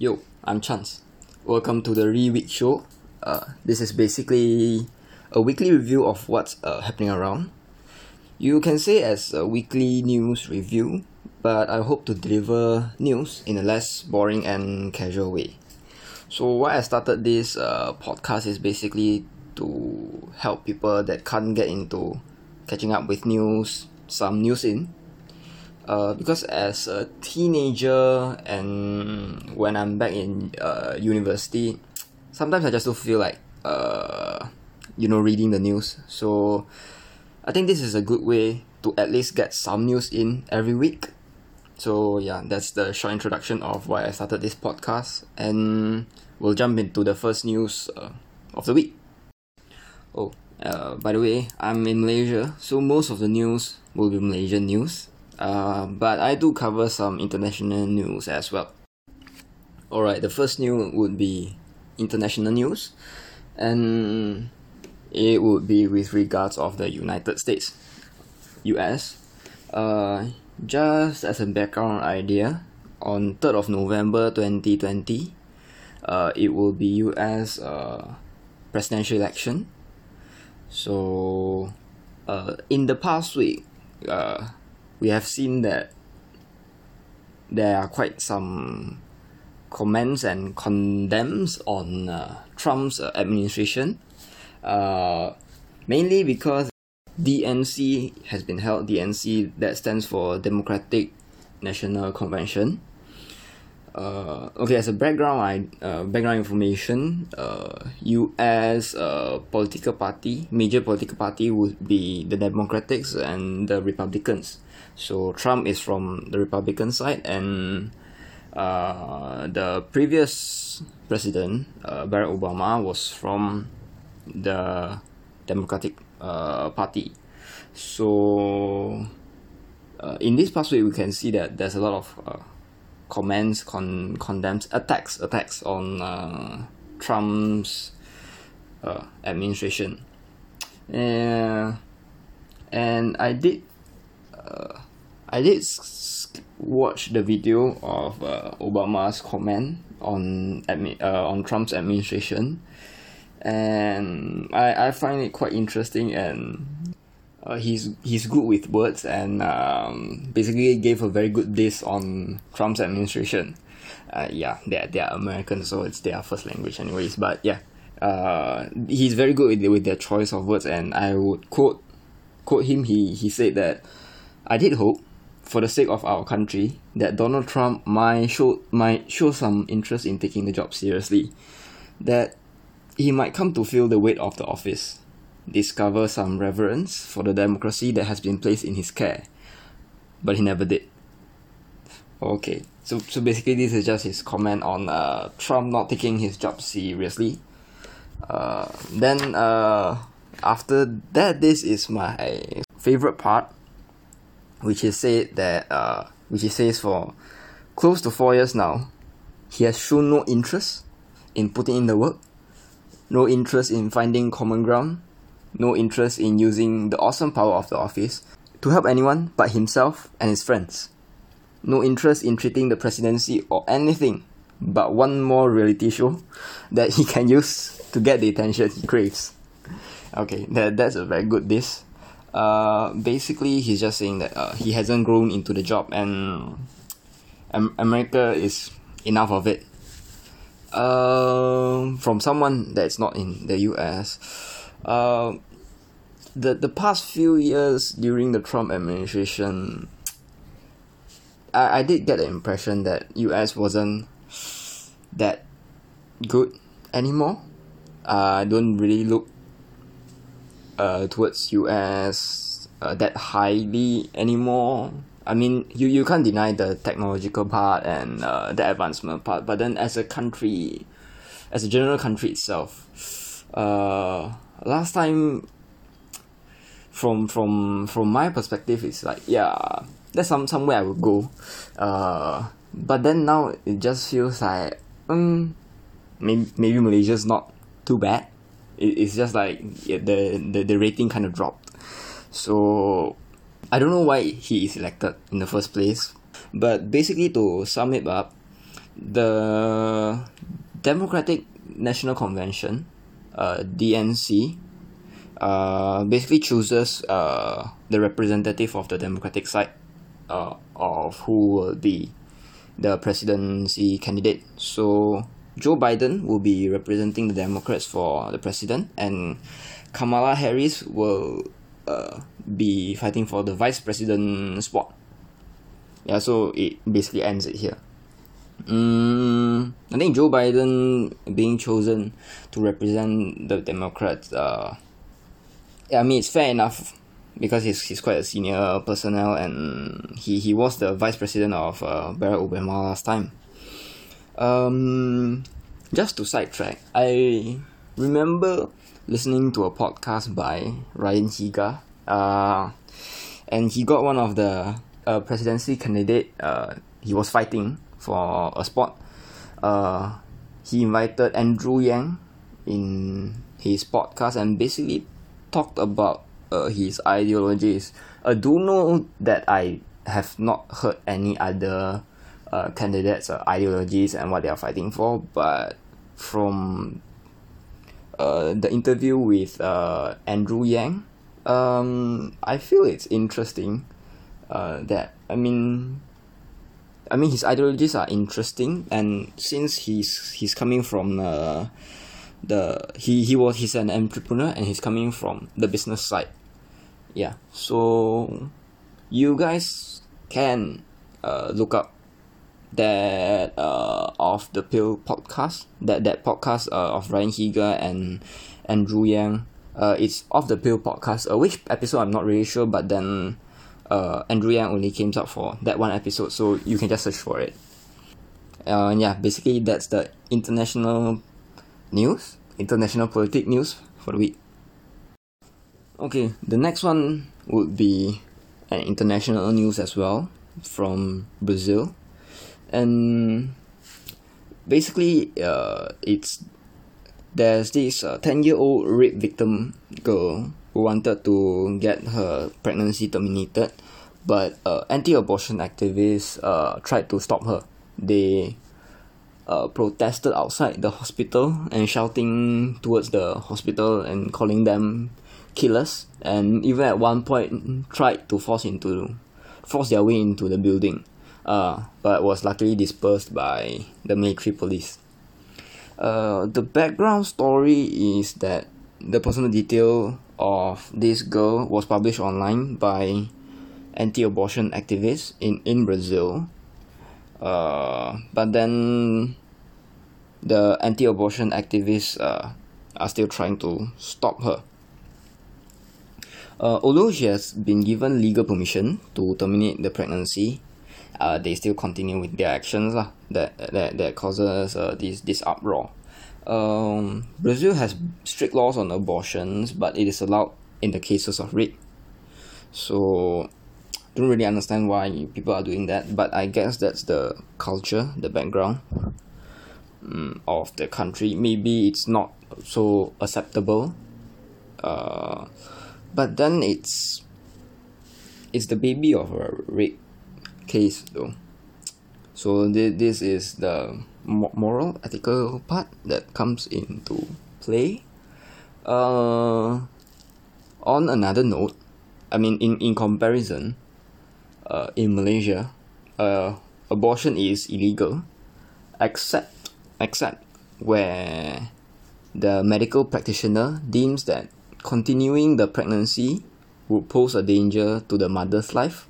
Yo, I'm Chance. Welcome to the Reweek Show. Uh, this is basically a weekly review of what's uh, happening around. You can say as a weekly news review, but I hope to deliver news in a less boring and casual way. So why I started this uh, podcast is basically to help people that can't get into catching up with news, some news in, uh, because as a teenager and when I'm back in uh, university, sometimes I just don't feel like uh, you know reading the news. So I think this is a good way to at least get some news in every week. So yeah, that's the short introduction of why I started this podcast, and we'll jump into the first news uh, of the week. Oh, uh, by the way, I'm in Malaysia, so most of the news will be Malaysian news. Uh, but I do cover some international news as well. Alright, the first news would be international news, and it would be with regards of the United States, US. Uh, just as a background idea, on 3rd of November 2020, uh, it will be US uh, presidential election. So, uh, in the past week, uh, we have seen that there are quite some comments and condemns on uh, Trump's uh, administration, uh, mainly because DNC has been held. DNC that stands for Democratic National Convention. Uh, okay, as a background, I uh, background information. U.S. Uh, political party, major political party would be the Democrats and the Republicans. So Trump is from the Republican side, and uh, the previous president, uh, Barack Obama, was from the Democratic uh, Party. So uh, in this past week, we can see that there's a lot of uh, comments, con- condemns, attacks, attacks on uh, Trump's administration. And I did, uh, I did watch the video of uh, Obama's comment on admi- uh, on Trump's administration, and I, I find it quite interesting and uh, he's he's good with words and um, basically gave a very good diss on Trump's administration. Uh, yeah, they're they're American, so it's their first language, anyways. But yeah, uh, he's very good with with their choice of words, and I would quote quote him. He he said that I did hope, for the sake of our country, that Donald Trump might show might show some interest in taking the job seriously, that he might come to feel the weight of the office discover some reverence for the democracy that has been placed in his care. But he never did. Okay, so so basically this is just his comment on uh, Trump not taking his job seriously. Uh, then uh, after that, this is my favorite part, which is said that uh, which he says for close to four years now, he has shown no interest in putting in the work, no interest in finding common ground, no interest in using the awesome power of the office to help anyone but himself and his friends. No interest in treating the presidency or anything but one more reality show that he can use to get the attention he craves. Okay, that, that's a very good diss. Uh, basically, he's just saying that uh, he hasn't grown into the job and Am- America is enough of it. Uh, from someone that's not in the US, uh, the the past few years during the Trump administration, I, I did get the impression that US wasn't that good anymore. Uh, I don't really look uh, towards US uh, that highly anymore. I mean, you, you can't deny the technological part and uh, the advancement part, but then as a country, as a general country itself, uh, last time from from from my perspective it's like yeah that's some somewhere I would go uh but then now it just feels like um maybe, maybe Malaysia's not too bad it, it's just like the, the the rating kind of dropped so I don't know why he is elected in the first place but basically to sum it up the Democratic National Convention, uh, DNC, uh, basically chooses uh, the representative of the Democratic side uh, of who will be the presidency candidate. So Joe Biden will be representing the Democrats for the president, and Kamala Harris will uh, be fighting for the vice president spot. Yeah, so it basically ends it here. Mm, I think Joe Biden being chosen to represent the Democrats. Uh, I mean, it's fair enough because he's, he's quite a senior personnel and he, he was the vice president of uh, Barack Obama last time. Um, just to sidetrack, I remember listening to a podcast by Ryan Higa, uh, and he got one of the uh, presidency candidate. Uh, he was fighting for a spot. Uh, he invited Andrew Yang in his podcast and basically talked about uh, his ideologies. I do know that I have not heard any other uh, candidates' ideologies and what they are fighting for, but from uh, the interview with uh, Andrew Yang, um, I feel it's interesting uh, that I mean I mean his ideologies are interesting and since he's he's coming from uh, the he he was he's an entrepreneur and he's coming from the business side. Yeah so you guys can uh, look up that uh, Off the Pill podcast that that podcast uh, of Ryan Higa and Andrew Yang. Uh, it's Off the Pill podcast. Uh, which episode I'm not really sure but then uh, Andrew Yang only came up for that one episode so you can just search for it. Uh, yeah basically that's the international news international politic news for the week. Okay the next one would be an international news as well from Brazil and basically uh, it's there's this uh, 10 year old rape victim girl who wanted to get her pregnancy terminated but uh, anti-abortion activists uh, tried to stop her. They uh, protested outside the hospital and shouting towards the hospital and calling them killers and even at one point tried to force into force their way into the building uh, but was luckily dispersed by the military police. Uh, the background story is that the personal detail of this girl was published online by anti-abortion activists in, in Brazil. Uh, but then the anti-abortion activists uh, are still trying to stop her. Uh, although she has been given legal permission to terminate the pregnancy, uh, they still continue with their actions lah, that, that, that causes uh, this, this uproar. Um, Brazil has strict laws on abortions, but it is allowed in the cases of rape. So, don't really understand why people are doing that, but I guess that's the culture, the background um, of the country. Maybe it's not so acceptable, uh, but then it's it's the baby of a rape case though. So th- this is the moral ethical part that comes into play. Uh, on another note, I mean in, in comparison, uh, in Malaysia, uh, abortion is illegal, except except where the medical practitioner deems that continuing the pregnancy would pose a danger to the mother's life,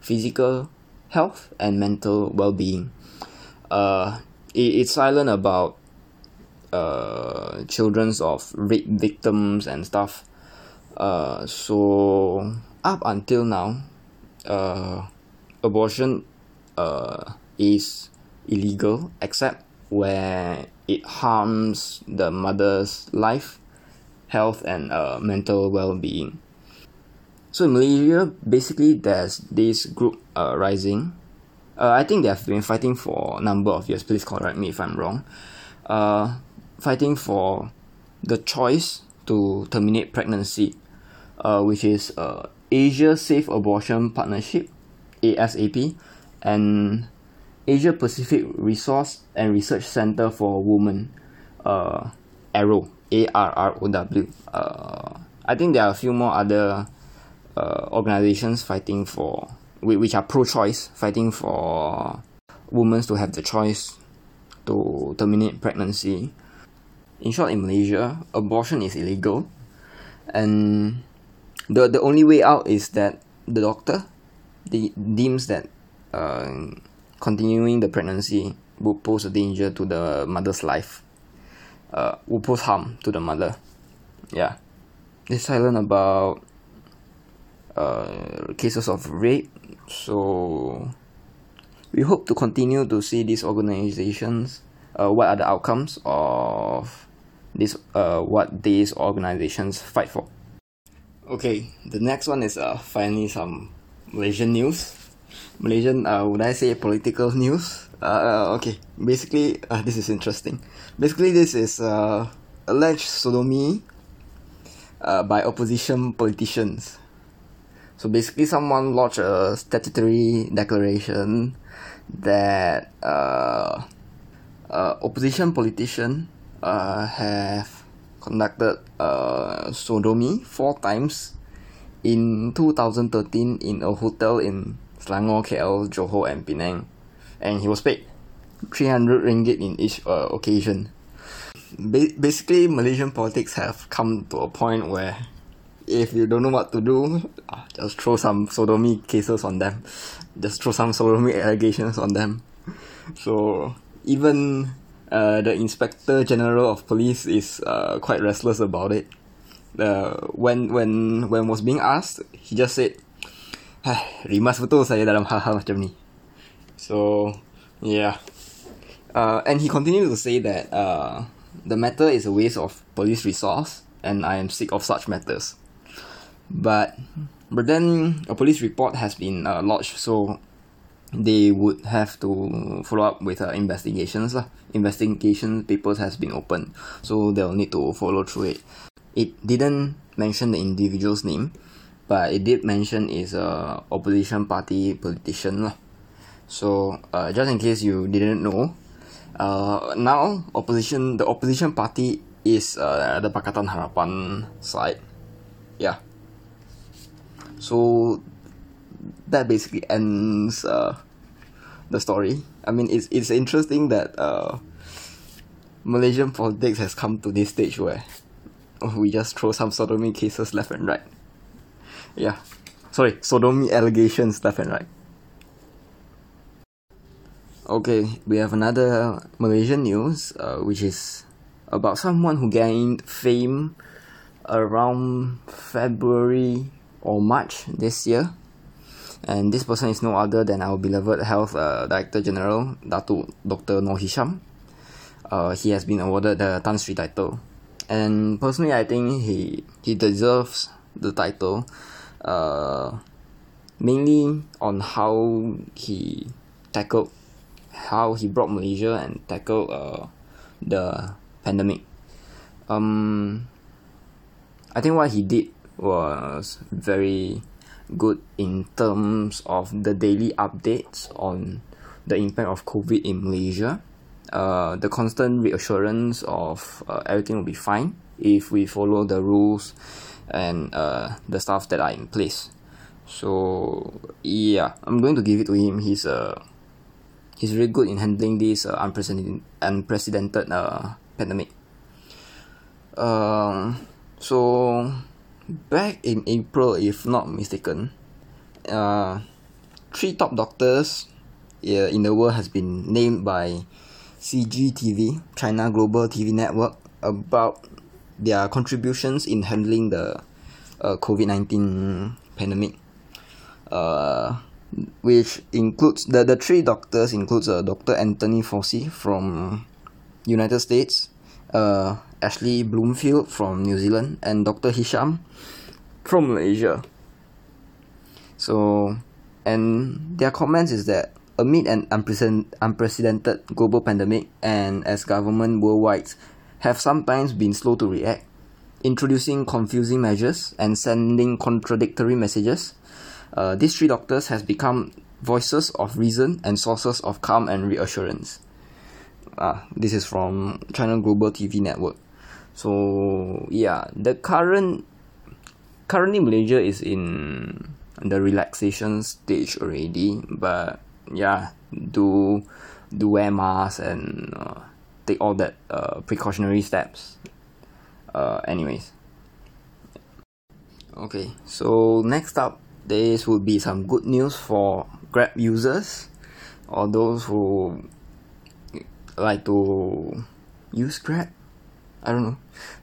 physical health and mental well-being. Uh it, it's silent about uh children's of rape victims and stuff. Uh so up until now uh abortion uh is illegal except where it harms the mother's life health and uh mental well-being so in Malaysia, basically there's this group uh, rising. Uh, I think they have been fighting for a number of years. Please correct me if I'm wrong. Uh, fighting for the choice to terminate pregnancy, uh, which is uh, Asia Safe Abortion Partnership, ASAP, and Asia Pacific Resource and Research Center for Women, uh, ARROW, A R R O W. Uh, I think there are a few more other uh, organizations fighting for, which are pro-choice, fighting for women to have the choice to terminate pregnancy. In short, in Malaysia, abortion is illegal, and the the only way out is that the doctor de- deems that uh, continuing the pregnancy would pose a danger to the mother's life, uh, will pose harm to the mother. Yeah, they're silent about uh, cases of rape, so we hope to continue to see these organizations. Uh, what are the outcomes of this? Uh, what these organizations fight for? Okay, the next one is uh, finally some Malaysian news. Malaysian, uh, would I say political news? Uh, okay, basically, uh, this is interesting. Basically, this is uh, alleged sodomy uh, by opposition politicians. So basically, someone lodged a statutory declaration that uh, uh, opposition politician uh, have conducted uh, sodomy four times in 2013 in a hotel in Selangor, KL, Johor, and Penang, and he was paid 300 ringgit in each uh, occasion. Ba- basically, Malaysian politics have come to a point where if you don't know what to do, ah, just throw some sodomy cases on them, just throw some sodomy allegations on them. So even uh, the inspector general of police is uh, quite restless about it. Uh, when when when was being asked, he just said, rimas betul saya dalam hal-hal macam ni." So yeah, uh, and he continued to say that uh, the matter is a waste of police resource, and I am sick of such matters. But but then a police report has been uh, lodged, so they would have to follow up with uh, investigations lah. Investigation papers has been opened, so they'll need to follow through it. It didn't mention the individual's name, but it did mention is a opposition party politician lah. So uh, just in case you didn't know, uh, now opposition the opposition party is uh, the Pakatan Harapan side. Yeah. So that basically ends uh, the story. I mean, it's it's interesting that uh, Malaysian politics has come to this stage where we just throw some sodomy cases left and right. Yeah, sorry, sodomy allegations left and right. Okay, we have another Malaysian news, uh, which is about someone who gained fame around February or March this year and this person is no other than our beloved Health uh, Director General, Datuk Dr. Noor Hisham. Uh, he has been awarded the Tan Sri title, and personally, I think he he deserves the title, uh, mainly on how he tackled, how he brought Malaysia and tackled uh, the pandemic. Um, I think what he did was very good in terms of the daily updates on the impact of COVID in Malaysia. Uh, the constant reassurance of uh, everything will be fine if we follow the rules and uh, the stuff that are in place. So yeah, I'm going to give it to him. He's uh, he's very good in handling this uh, unprecedented unprecedented uh, pandemic. Um, so back in April, if not mistaken, uh, three top doctors uh, in the world has been named by CGTN, China Global TV Network, about their contributions in handling the uh, COVID nineteen pandemic. Uh, which includes the, the three doctors includes uh, Dr. Anthony Fauci from United States, uh, Ashley Bloomfield from New Zealand, and Dr. Hisham from Malaysia. So, and their comments is that amid an unprecedented global pandemic and as government worldwide have sometimes been slow to react, introducing confusing measures and sending contradictory messages, uh, these three doctors has become voices of reason and sources of calm and reassurance. Ah, this is from China Global TV Network. So yeah, the current currently Malaysia is in the relaxation stage already, but yeah, do do wear masks and uh, take all that uh, precautionary steps. Uh, anyways. Okay, so next up, this would be some good news for Grab users or those who like to use Grab. I don't know.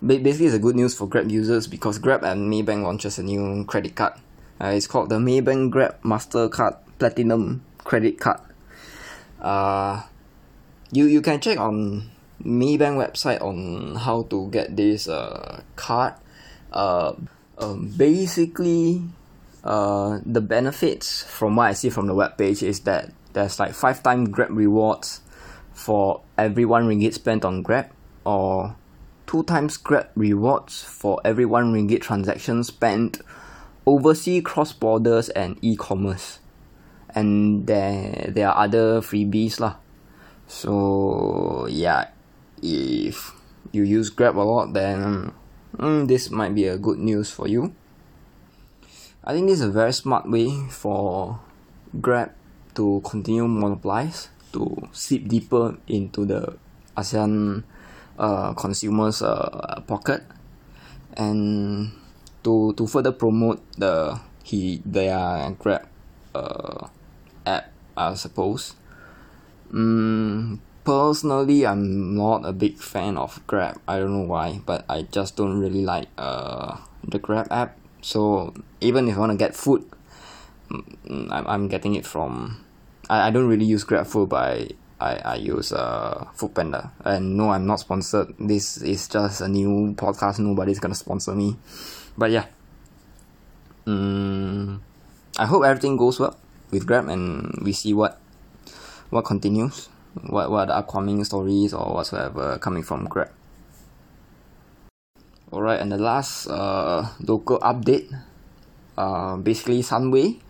Basically, it's a good news for Grab users because Grab and Maybank launches a new credit card. Uh, it's called the Maybank Grab Mastercard Platinum Credit Card. Uh, you you can check on Maybank website on how to get this uh, card. Uh, um, basically, uh, the benefits from what I see from the web page is that there's like five time Grab rewards for every one ringgit spent on Grab, or two times Grab rewards for every one ringgit transaction spent overseas cross borders and e-commerce. And there there are other freebies lah. So yeah, if you use Grab a lot, then mm, this might be a good news for you. I think this is a very smart way for Grab to continue monopolize to seep deeper into the ASEAN uh, consumers uh, pocket and to to further promote the he their Grab uh, app I suppose. Mm, personally I'm not a big fan of Grab. I don't know why, but I just don't really like uh the Grab app. So even if I want to get food, mm, I'm, I'm getting it from. I, I don't really use Grab food, but I, I, I use uh Foodpanda. And no, I'm not sponsored. This is just a new podcast. Nobody's gonna sponsor me. But yeah. Mm, I hope everything goes well with Grab and we see what what continues what what are the upcoming stories or whatsoever coming from Grab. Alright, and the last uh, local update, uh, basically Sunway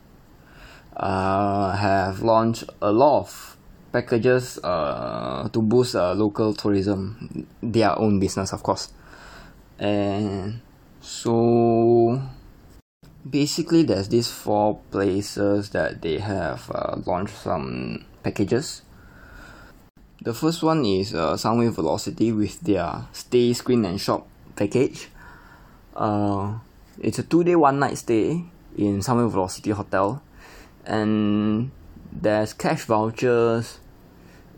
uh, have launched a lot of packages uh, to boost uh, local tourism, their own business of course. And so basically there's these four places that they have uh, launched some packages the first one is uh, Sunway Velocity with their Stay, Screen and Shop package. Uh, it's a two day, one night stay in Sunway Velocity Hotel, and there's cash vouchers,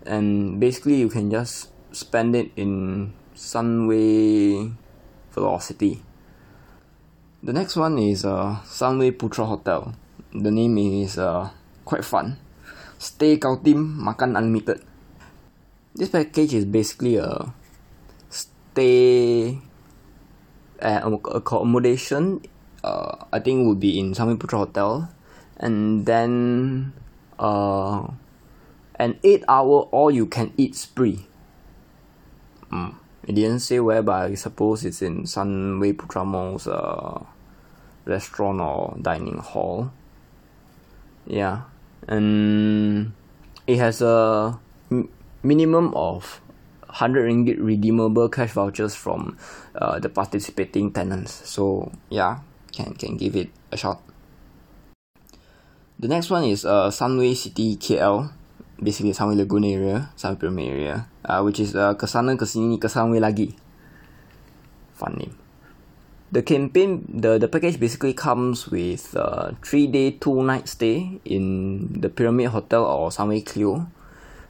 and basically you can just spend it in Sunway Velocity. The next one is uh, Sunway Putra Hotel. The name is uh, quite fun. Stay kau tim, makan unlimited this package is basically a stay uh, accommodation uh, I think would be in Sunway Putra Hotel and then uh, an 8 hour all you can eat spree mm. it didn't say where but I suppose it's in Sunway Putra Mall's uh, restaurant or dining hall. Yeah. And it has a minimum of 100 ringgit redeemable cash vouchers from uh, the participating tenants. So yeah can can give it a shot the next one is uh, Sunway City KL basically Sunway Lagoon area Sunway Pyramid area uh, which is uh, kesana kesini kesunway lagi fun name the campaign the, the package basically comes with a uh, three day two night stay in the pyramid hotel or Sunway Clio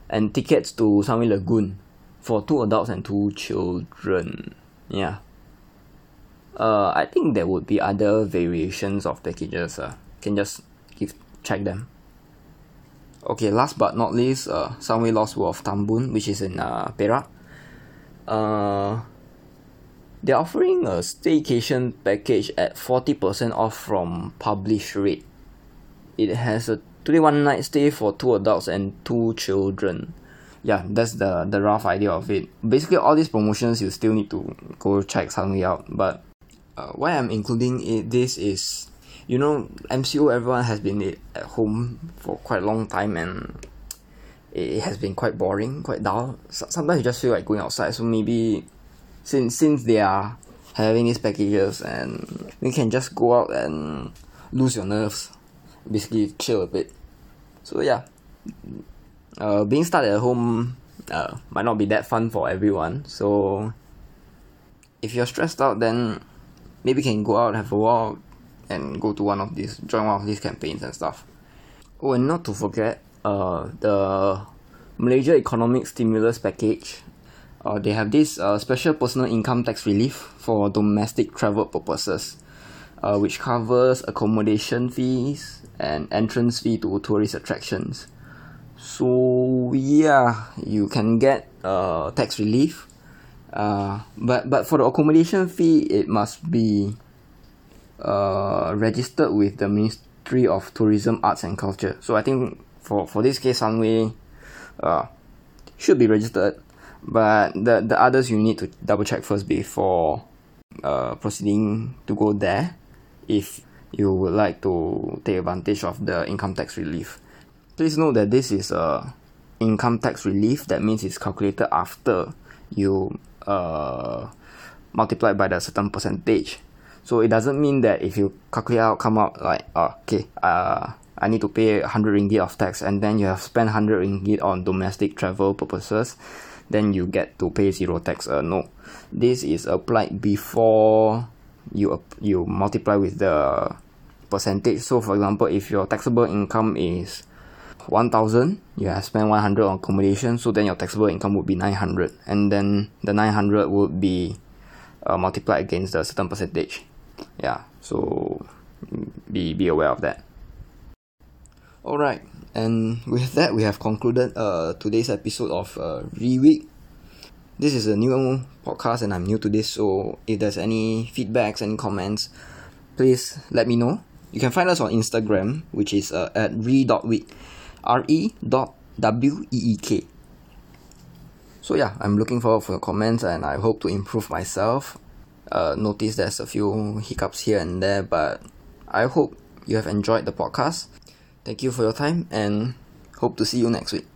and tickets to Sunway Lagoon for two adults and two children. Yeah. Uh, I think there would be other variations of packages. Uh, can just check them. Okay, last but not least, uh, Sunway Lost of Tambun, which is in uh, Perak. Uh, they're offering a staycation package at 40% off from published rate. It has a today one night stay for two adults and two children yeah that's the the rough idea of it basically all these promotions you still need to go check something out but uh, why i'm including it this is you know M_C_O everyone has been at home for quite a long time and it has been quite boring quite dull. Sometimes you just feel like going outside. So maybe since since they are having these packages and you can just go out and lose your nerves basically chill a bit. So yeah. Uh, being stuck at home uh, might not be that fun for everyone. So if you're stressed out then maybe you can go out have a walk and go to one of these join one of these campaigns and stuff. Oh and not to forget uh, the Malaysia economic stimulus package uh, they have this uh, special personal income tax relief for domestic travel purposes uh, which covers accommodation fees and entrance fee to tourist attractions. So yeah you can get uh, tax relief uh, but but for the accommodation fee it must be uh, registered with the ministry of tourism arts and culture. So I think for for this case Sunway uh, should be registered but the the others you need to double check first before uh, proceeding to go there if you would like to take advantage of the income tax relief. Please note that this is a income tax relief. That means it's calculated after you uh, multiply by the certain percentage so it doesn't mean that if you calculate out come out like uh, okay uh, I need to pay 100 ringgit of tax and then you have spent 100 ringgit on domestic travel purposes then you get to pay zero tax. Uh, no. This is applied before you you multiply with the percentage. So for example if your taxable income is 1000 you have spent 100 on accommodation so then your taxable income would be 900 and then the 900 would be uh, multiplied against the certain percentage yeah so be be aware of that. Alright and with that we have concluded uh today's episode of uh reweek this is a new podcast and I'm new to this so if there's any feedbacks any comments please let me know. You can find us on Instagram which is uh, at re.week R-E dot W-E-E-K so yeah I'm looking forward for your comments and I hope to improve myself uh, notice there's a few hiccups here and there but I hope you have enjoyed the podcast Thank you for your time and hope to see you next week.